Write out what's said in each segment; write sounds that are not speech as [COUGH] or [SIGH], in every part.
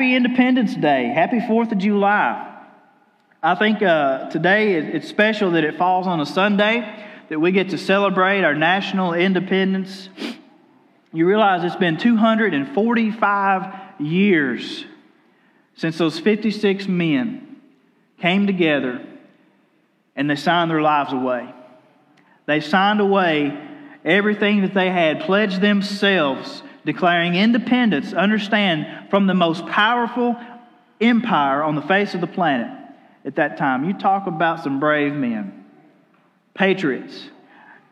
Happy Independence Day. Happy 4th of July. I think uh, today it's special that it falls on a Sunday, that we get to celebrate our national independence. You realize it's been 245 years since those 56 men came together and they signed their lives away. They signed away everything that they had, pledged themselves declaring independence, understand, from the most powerful empire on the face of the planet at that time. You talk about some brave men, patriots.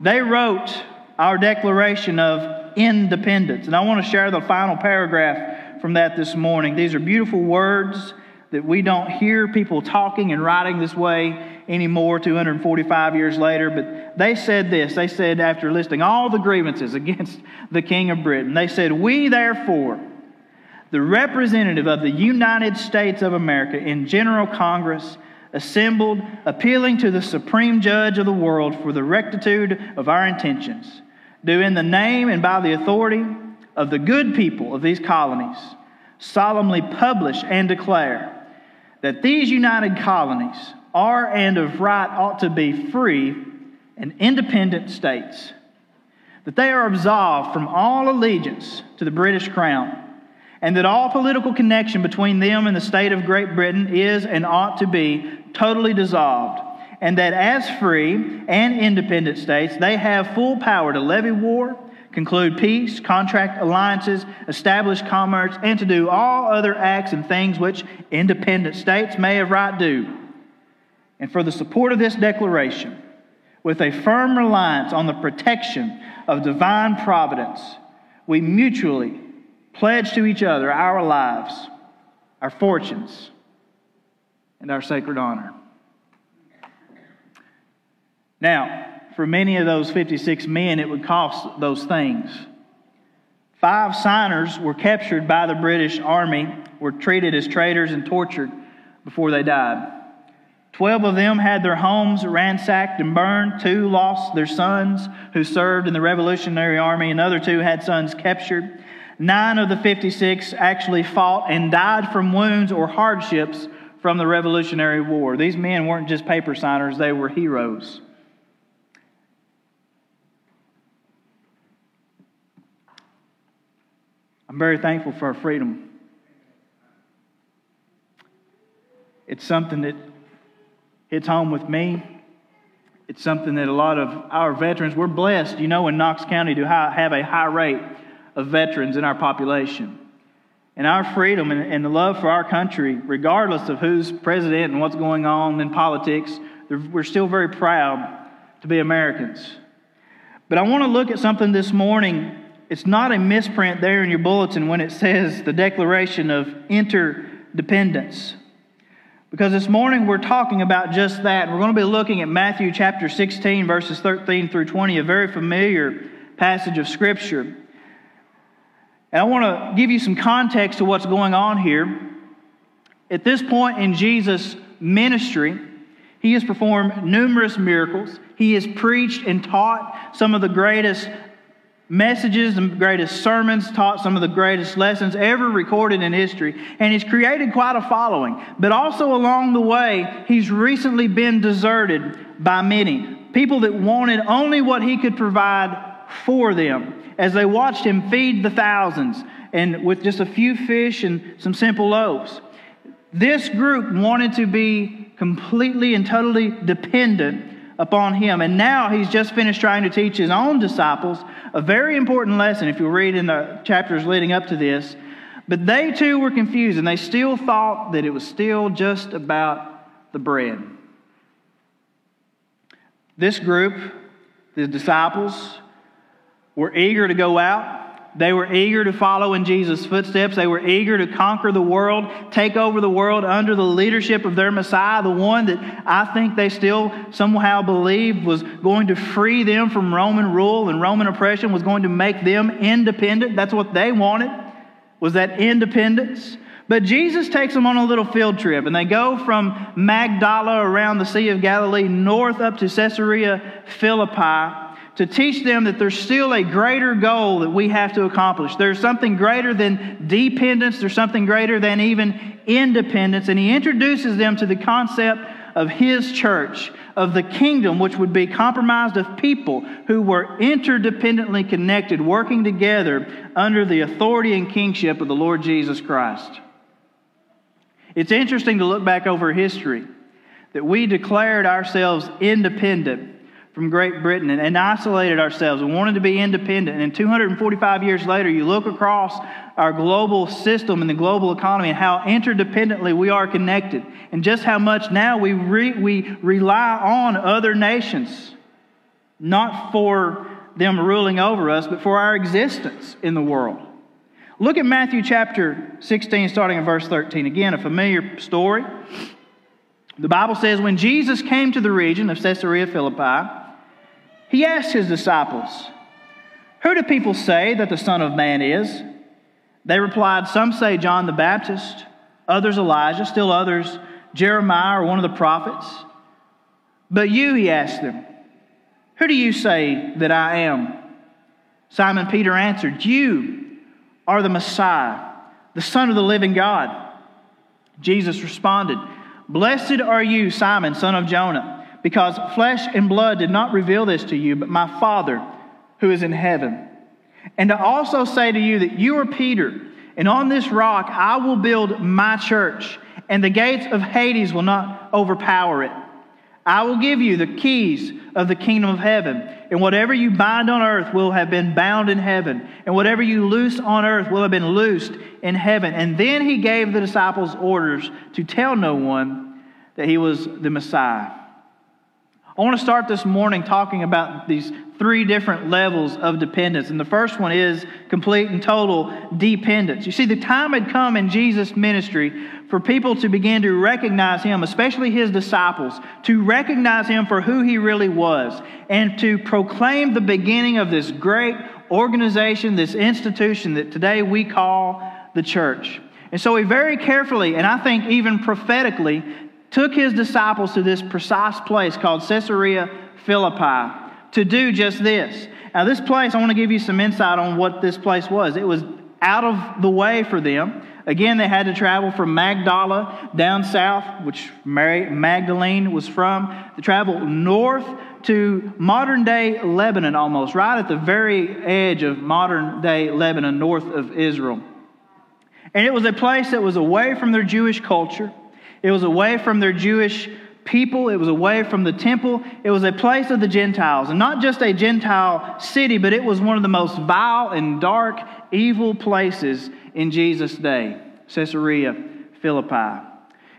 They wrote our Declaration of Independence. And I want to share the final paragraph from that this morning. These are beautiful words that we don't hear people talking and writing this way anymore 245 years later, but they said this. They said, after listing all the grievances [LAUGHS] against the King of Britain, they said, We therefore, the representative of the United States of America in General Congress, assembled, appealing to the supreme judge of the world for the rectitude of our intentions, do in the name and by the authority of the good people of these colonies solemnly publish and declare that these united colonies are and of right ought to be free and independent states, that they are absolved from all allegiance to the British crown, and that all political connection between them and the state of Great Britain is and ought to be totally dissolved, and that as free and independent states, they have full power to levy war, conclude peace, contract alliances, establish commerce, and to do all other acts and things which independent states may of right do and for the support of this declaration, with a firm reliance on the protection of divine providence, we mutually pledge to each other our lives, our fortunes, and our sacred honor. Now, for many of those 56 men, it would cost those things. Five signers were captured by the British Army, were treated as traitors, and tortured before they died. Twelve of them had their homes ransacked and burned. Two lost their sons who served in the Revolutionary Army. Another two had sons captured. Nine of the 56 actually fought and died from wounds or hardships from the Revolutionary War. These men weren't just paper signers, they were heroes. I'm very thankful for our freedom. It's something that hits home with me. It's something that a lot of our veterans, we're blessed, you know, in Knox County to have a high rate of veterans in our population. And our freedom and the love for our country, regardless of who's president and what's going on in politics, we're still very proud to be Americans. But I want to look at something this morning. It's not a misprint there in your bulletin when it says the Declaration of Interdependence. Because this morning we're talking about just that. We're going to be looking at Matthew chapter 16, verses 13 through 20, a very familiar passage of Scripture. And I want to give you some context to what's going on here. At this point in Jesus' ministry, he has performed numerous miracles. He has preached and taught some of the greatest messages, the greatest sermons, taught some of the greatest lessons ever recorded in history, and he's created quite a following. But also along the way, he's recently been deserted by many. People that wanted only what he could provide for them as they watched him feed the thousands and with just a few fish and some simple loaves. This group wanted to be completely and totally dependent upon him. And now he's just finished trying to teach his own disciples a very important lesson if you read in the chapters leading up to this. But they too were confused and they still thought that it was still just about the bread. This group, the disciples, were eager to go out, They were eager to follow in Jesus' footsteps. They were eager to conquer the world, take over the world under the leadership of their Messiah, the one that I think they still somehow believed was going to free them from Roman rule and Roman oppression, was going to make them independent. That's what they wanted, was that independence. But Jesus takes them on a little field trip, and they go from Magdala around the Sea of Galilee north up to Caesarea Philippi to teach them that there's still a greater goal that we have to accomplish. There's something greater than dependence, there's something greater than even independence. And he introduces them to the concept of his church, of the kingdom, which would be comprised of people who were interdependently connected, working together under the authority and kingship of the Lord Jesus Christ. It's interesting to look back over history that we declared ourselves independent from Great Britain and, and isolated ourselves and wanted to be independent. And 245 years later, you look across our global system and the global economy and how interdependently we are connected, and just how much now we, re, we rely on other nations, not for them ruling over us, but for our existence in the world. Look at Matthew chapter 16, starting in verse 13. Again, a familiar story. The Bible says, When Jesus came to the region of Caesarea Philippi, he asked his disciples, Who do people say that the Son of Man is? They replied, Some say John the Baptist, others Elijah, still others Jeremiah or one of the prophets. But you, he asked them, Who do you say that I am? Simon Peter answered, You are the Messiah, the Son of the living God. Jesus responded, Blessed are you, Simon, son of Jonah because flesh and blood did not reveal this to you, but my Father who is in heaven. And I also say to you that you are Peter, and on this rock I will build my church, and the gates of Hades will not overpower it. I will give you the keys of the kingdom of heaven, and whatever you bind on earth will have been bound in heaven, and whatever you loose on earth will have been loosed in heaven. And then he gave the disciples orders to tell no one that he was the Messiah. I want to start this morning talking about these three different levels of dependence. And the first one is complete and total dependence. You see, the time had come in Jesus' ministry for people to begin to recognize him, especially his disciples, to recognize him for who he really was, and to proclaim the beginning of this great organization, this institution that today we call the church. And so he very carefully, and I think even prophetically, took his disciples to this precise place called Caesarea Philippi to do just this. Now, this place, I want to give you some insight on what this place was. It was out of the way for them. Again, they had to travel from Magdala down south, which Mary Magdalene was from, to travel north to modern day Lebanon almost, right at the very edge of modern day Lebanon, north of Israel. And it was a place that was away from their Jewish culture. It was away from their Jewish people. It was away from the temple. It was a place of the Gentiles. And not just a Gentile city, but it was one of the most vile and dark, evil places in Jesus' day Caesarea Philippi.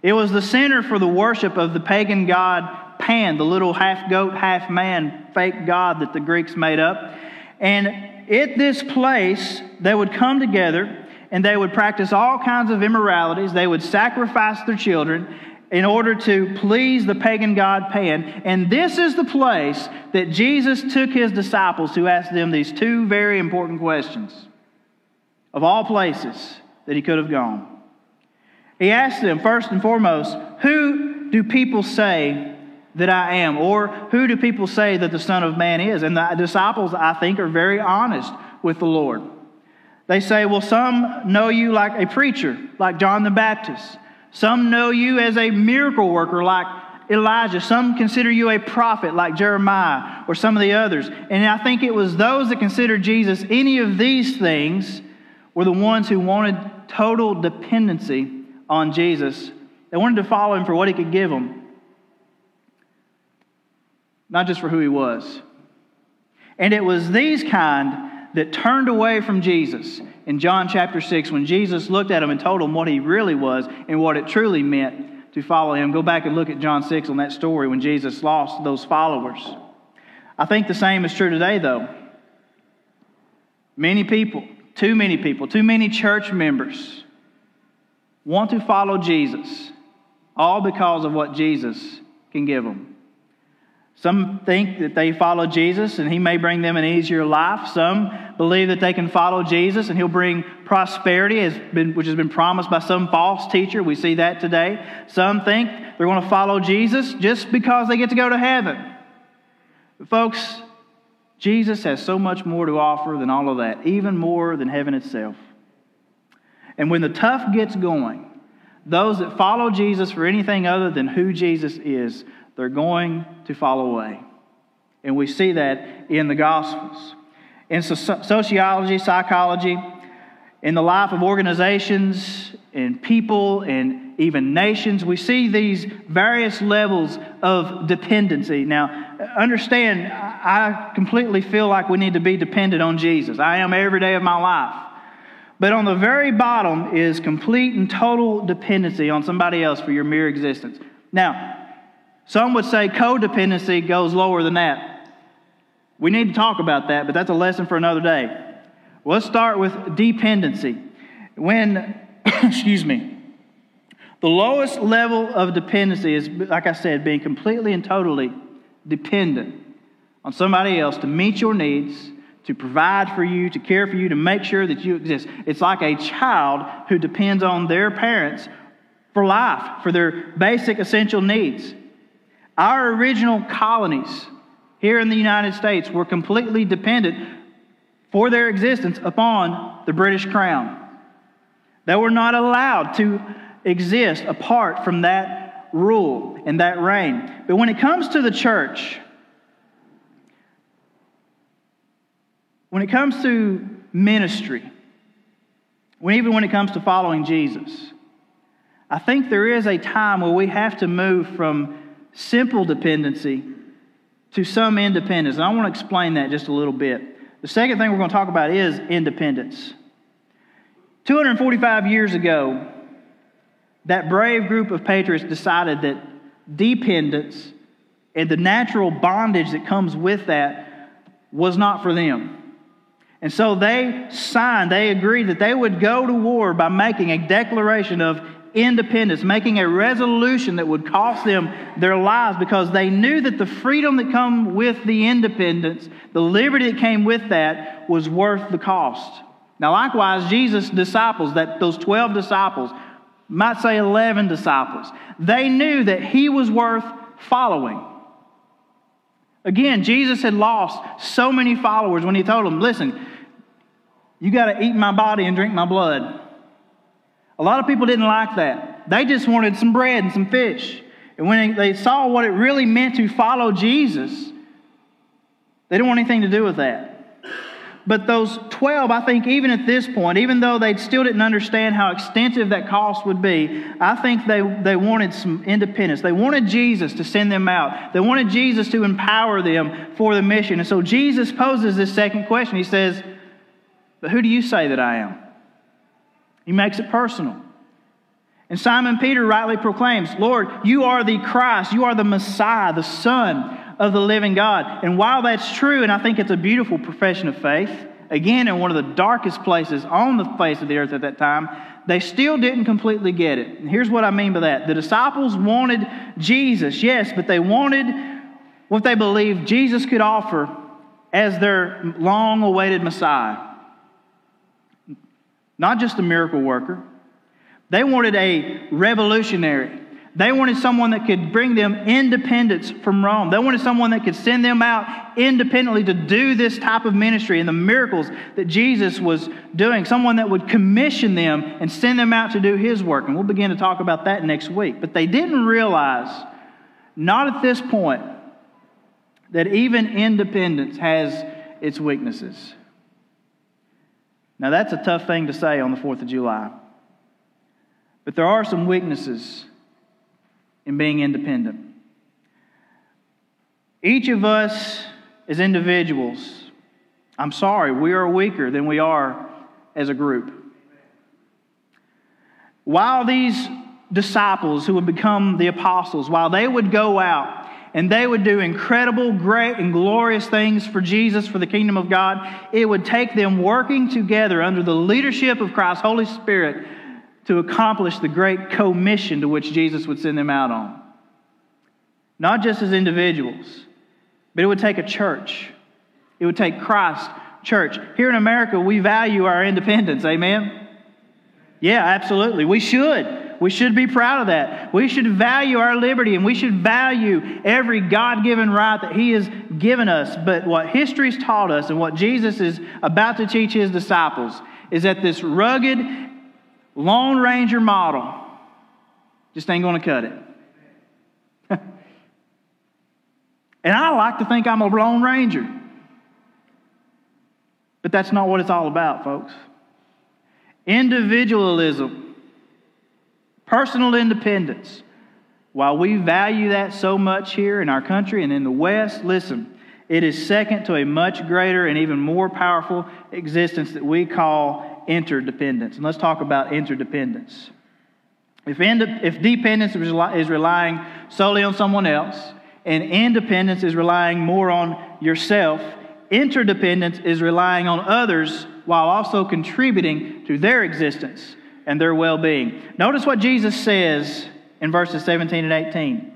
It was the center for the worship of the pagan god Pan, the little half goat, half man fake god that the Greeks made up. And at this place, they would come together and they would practice all kinds of immoralities. They would sacrifice their children in order to please the pagan god Pan. And this is the place that Jesus took his disciples to ask them these two very important questions of all places that he could have gone. He asked them, first and foremost, Who do people say that I am? Or who do people say that the Son of Man is? And the disciples, I think, are very honest with the Lord. They say, well, some know you like a preacher, like John the Baptist. Some know you as a miracle worker, like Elijah. Some consider you a prophet, like Jeremiah or some of the others. And I think it was those that considered Jesus any of these things were the ones who wanted total dependency on Jesus. They wanted to follow him for what he could give them, not just for who he was. And it was these kind that turned away from Jesus in John chapter 6 when Jesus looked at him and told him what he really was and what it truly meant to follow him. Go back and look at John 6 on that story when Jesus lost those followers. I think the same is true today, though. Many people too many people, too many church members want to follow Jesus, all because of what Jesus can give them. Some think that they follow Jesus and he may bring them an easier life. Some believe that they can follow Jesus and he'll bring prosperity, which has been promised by some false teacher. We see that today. Some think they're going to follow Jesus just because they get to go to heaven. But folks, Jesus has so much more to offer than all of that, even more than heaven itself. And when the tough gets going, those that follow Jesus for anything other than who Jesus is, they're going to fall away. And we see that in the Gospels. In sociology, psychology, in the life of organizations and people and even nations, we see these various levels of dependency. Now, understand, I completely feel like we need to be dependent on Jesus. I am every day of my life. But on the very bottom is complete and total dependency on somebody else for your mere existence. Now, some would say codependency goes lower than that. We need to talk about that, but that's a lesson for another day. Let's start with dependency. When, [COUGHS] excuse me, the lowest level of dependency is, like I said, being completely and totally dependent on somebody else to meet your needs, to provide for you, to care for you, to make sure that you exist. It's like a child who depends on their parents for life, for their basic essential needs. Our original colonies here in the United States were completely dependent for their existence upon the British Crown. They were not allowed to exist apart from that rule and that reign. But when it comes to the church, when it comes to ministry, when, even when it comes to following Jesus, I think there is a time where we have to move from simple dependency to some independence. And I want to explain that just a little bit. The second thing we're going to talk about is independence. 245 years ago, that brave group of patriots decided that dependence and the natural bondage that comes with that was not for them. And so they signed, they agreed that they would go to war by making a declaration of independence, making a resolution that would cost them their lives because they knew that the freedom that come with the independence, the liberty that came with that was worth the cost. Now likewise, Jesus' disciples, that those 12 disciples, might say 11 disciples, they knew that he was worth following. Again, Jesus had lost so many followers when he told them, listen, you got to eat my body and drink my blood. A lot of people didn't like that. They just wanted some bread and some fish. And when they saw what it really meant to follow Jesus, they didn't want anything to do with that. But those 12, I think, even at this point, even though they still didn't understand how extensive that cost would be, I think they, they wanted some independence. They wanted Jesus to send them out, they wanted Jesus to empower them for the mission. And so Jesus poses this second question. He says, But who do you say that I am? He makes it personal. And Simon Peter rightly proclaims, Lord, you are the Christ, you are the Messiah, the Son of the living God. And while that's true, and I think it's a beautiful profession of faith, again, in one of the darkest places on the face of the earth at that time, they still didn't completely get it. And here's what I mean by that the disciples wanted Jesus, yes, but they wanted what they believed Jesus could offer as their long awaited Messiah not just a miracle worker. They wanted a revolutionary. They wanted someone that could bring them independence from Rome. They wanted someone that could send them out independently to do this type of ministry and the miracles that Jesus was doing. Someone that would commission them and send them out to do his work. And we'll begin to talk about that next week. But they didn't realize, not at this point, that even independence has its weaknesses. Now, that's a tough thing to say on the 4th of July. But there are some weaknesses in being independent. Each of us as individuals, I'm sorry, we are weaker than we are as a group. While these disciples who would become the apostles, while they would go out and they would do incredible, great, and glorious things for Jesus, for the kingdom of God, it would take them working together under the leadership of Christ's Holy Spirit to accomplish the great commission to which Jesus would send them out on. Not just as individuals, but it would take a church. It would take Christ church. Here in America, we value our independence. Amen? Yeah, absolutely. We should. We should be proud of that. We should value our liberty and we should value every God given right that He has given us. But what history's taught us and what Jesus is about to teach His disciples is that this rugged Lone Ranger model just ain't going to cut it. [LAUGHS] and I like to think I'm a Lone Ranger. But that's not what it's all about, folks. Individualism, personal independence. While we value that so much here in our country and in the West, listen, it is second to a much greater and even more powerful existence that we call interdependence. And let's talk about interdependence. If, ind- if dependence is, relying solely on someone else, and independence is relying more on yourself, interdependence is relying on others while also contributing to their existence and their well being. Notice what Jesus says in verses 17 and 18.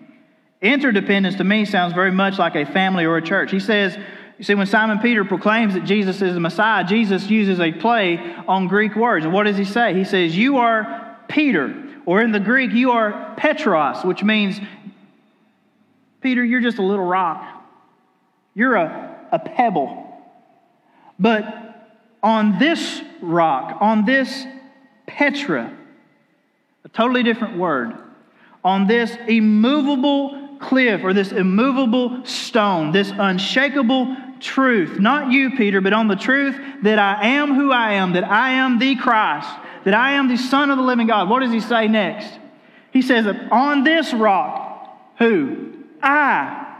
Interdependence to me sounds very much like a family or a church. He says, you see, when Simon Peter proclaims that Jesus is the Messiah, Jesus uses a play on Greek words. And what does he say? He says, You are Peter, or in the Greek, you are Petros, which means, Peter, you're just a little rock. You're a, a pebble. But on this rock, on this Petra, a totally different word, on this immovable cliff or this immovable stone, this unshakable truth, not you, Peter, but on the truth that I am who I am, that I am the Christ, that I am the Son of the living God. What does he say next? He says, On this rock, who? I,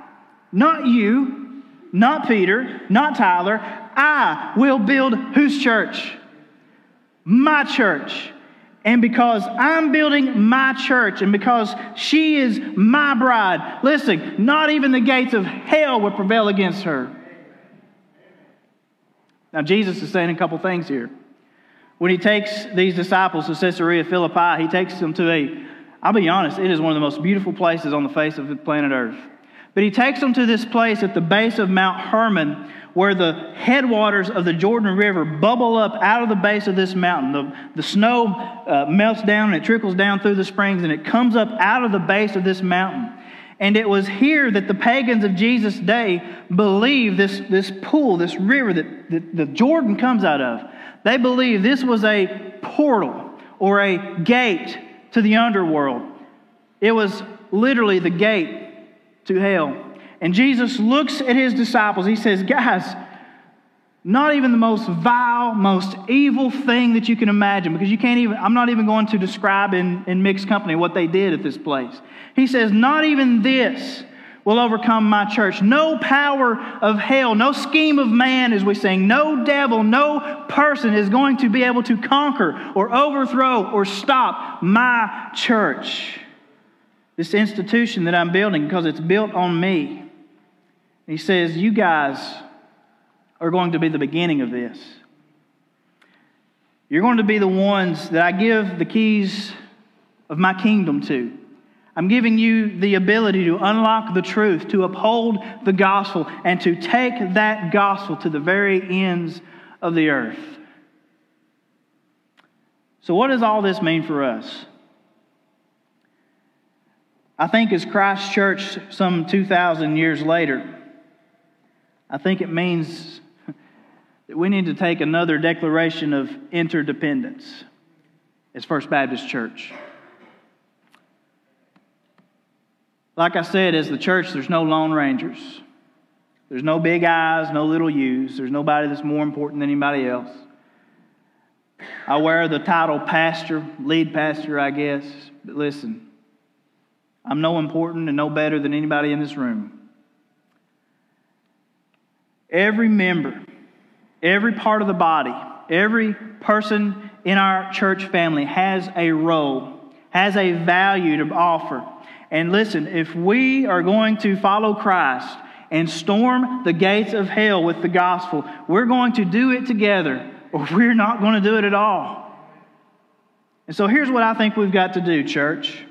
not you, not Peter, not Tyler, I will build whose church? My church. And because I'm building my church and because she is my bride, listen, not even the gates of hell will prevail against her. Now, Jesus is saying a couple things here. When he takes these disciples to Caesarea Philippi, he takes them to a, I'll be honest, it is one of the most beautiful places on the face of the planet Earth. But he takes them to this place at the base of Mount Hermon where the headwaters of the Jordan River bubble up out of the base of this mountain. The, the snow uh, melts down and it trickles down through the springs and it comes up out of the base of this mountain. And it was here that the pagans of Jesus' day believed this, this pool, this river that, that the Jordan comes out of. They believed this was a portal or a gate to the underworld. It was literally the gate to hell. And Jesus looks at his disciples. He says, Guys, not even the most vile, most evil thing that you can imagine, because you can't even, I'm not even going to describe in, in mixed company what they did at this place. He says, Not even this will overcome my church. No power of hell, no scheme of man, as we sing, no devil, no person is going to be able to conquer or overthrow or stop my church. This institution that I'm building, because it's built on me. He says, You guys are going to be the beginning of this. You're going to be the ones that I give the keys of my kingdom to. I'm giving you the ability to unlock the truth, to uphold the gospel, and to take that gospel to the very ends of the earth. So, what does all this mean for us? I think as Christ Church, some 2,000 years later, I think it means that we need to take another declaration of interdependence as First Baptist Church. Like I said, as the church, there's no Lone Rangers. There's no big eyes, no little U's. There's nobody that's more important than anybody else. I wear the title pastor, lead pastor, I guess. But listen, I'm no important and no better than anybody in this room. Every member, every part of the body, every person in our church family has a role, has a value to offer. And listen, if we are going to follow Christ and storm the gates of hell with the gospel, we're going to do it together or [LAUGHS] we're not going to do it at all. And so here's what I think we've got to do, church.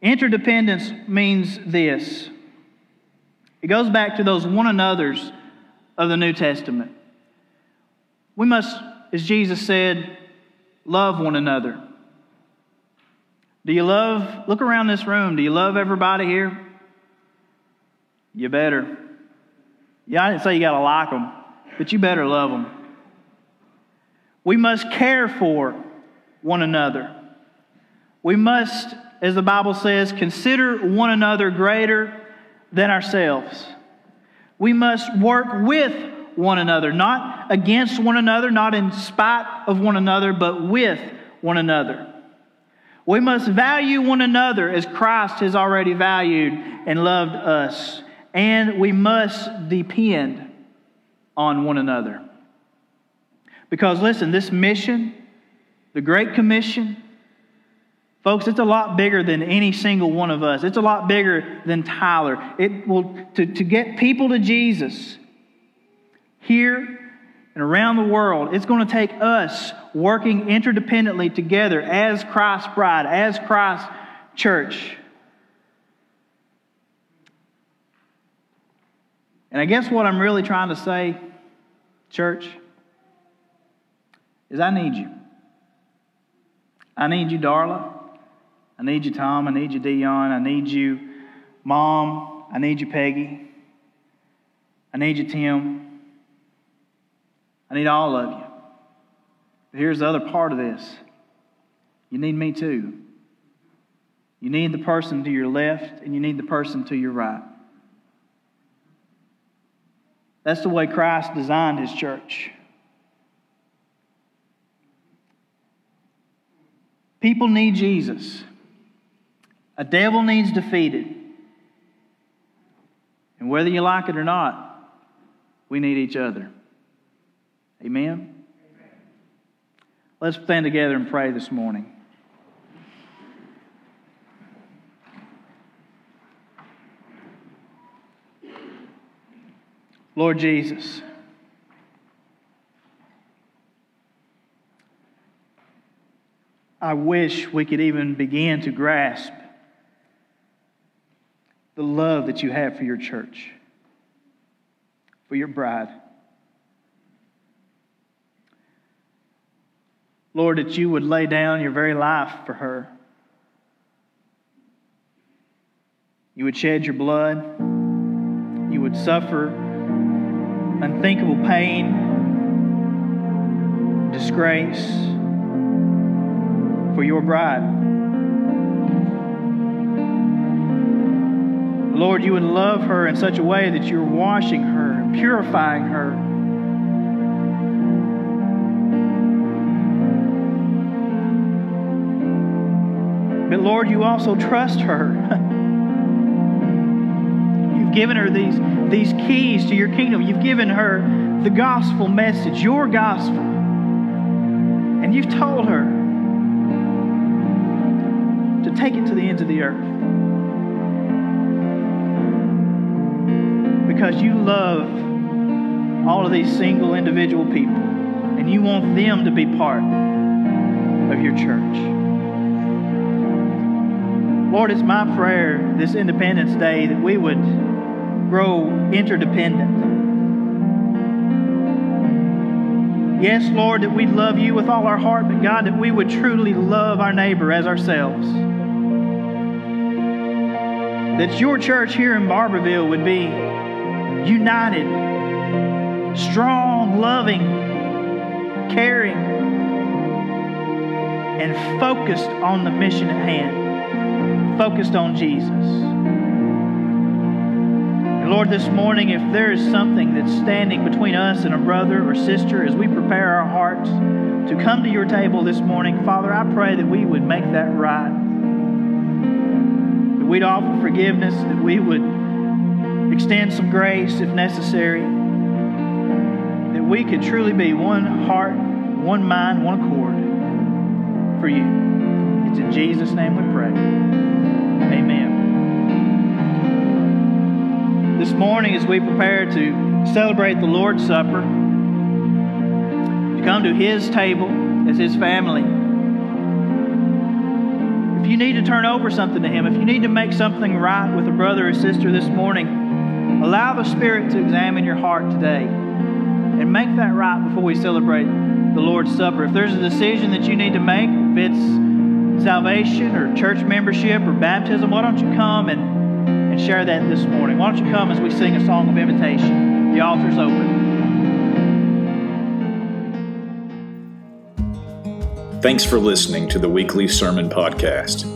Interdependence means this it goes back to those one another's of the New Testament. We must, as Jesus said, love one another. Do you love, look around this room, do you love everybody here? You better. Yeah, I didn't say you got to like them, but you better love them. We must care for one another. We must, as the Bible says, consider one another greater than ourselves. We must work with one another, not against one another, not in spite of one another, but with one another. We must value one another as Christ has already valued and loved us. And we must depend on one another. Because listen, this mission, the Great Commission, folks, it's a lot bigger than any single one of us. It's a lot bigger than Tyler. It will to, to get people to Jesus here and around the world, it's going to take us working interdependently together as Christ's bride, as Christ's church. And I guess what I'm really trying to say, church, is I need you. I need you, Darla. I need you, Tom. I need you, Dion. I need you, Mom. I need you, Peggy. I need you, Tim. I need all of you. But here's the other part of this you need me too. You need the person to your left, and you need the person to your right. That's the way Christ designed his church. People need Jesus. A devil needs defeated. And whether you like it or not, we need each other. Amen? Let's stand together and pray this morning. Lord Jesus, I wish we could even begin to grasp the love that you have for your church, for your bride. Lord, that you would lay down your very life for her. You would shed your blood. You would suffer unthinkable pain, disgrace for your bride. Lord, you would love her in such a way that you're washing her purifying her But Lord, you also trust her. [LAUGHS] You've given her these, these keys to your kingdom. You've given her the gospel message, your gospel. And you've told her to take it to the ends of the earth. Because you love all of these single individual people and you want them to be part of your church. Lord, it's my prayer this Independence Day that we would grow interdependent. Yes, Lord, that we'd love you with all our heart, but God, that we would truly love our neighbor as ourselves. That your church here in Barbourville would be united, strong, loving, caring, and focused on the mission at hand focused on Jesus. And Lord, this morning, if there is something that's standing between us and a brother or sister as we prepare our hearts to come to your table this morning, Father, I pray that we would make that right. That we'd offer forgiveness, that we would extend some grace if necessary, that we could truly be one heart, one mind, one accord for you. It's in Jesus' name we pray. Amen. This morning, as we prepare to celebrate the Lord's Supper, to come to His table as His family, if you need to turn over something to Him, if you need to make something right with a brother or sister this morning, allow the Spirit to examine your heart today and make that right before we celebrate the Lord's Supper. If there's a decision that you need to make, if it's salvation or church membership or baptism, why don't you come and, and share that this morning? Why don't you come as we sing a song of invitation? The altar's open. Thanks for listening to the weekly sermon podcast.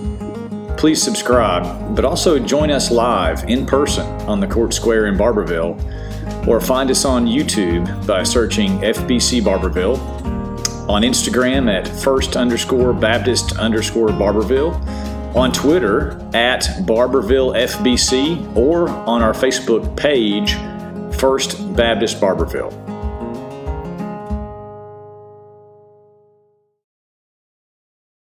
Please subscribe, but also join us live in person on the Court Square in Barbourville, or find us on YouTube by searching FBC Barbourville, on Instagram at first underscore Baptist underscore Barbourville, on Twitter at Barbourville FBC, or on our Facebook page, First Baptist Barbourville.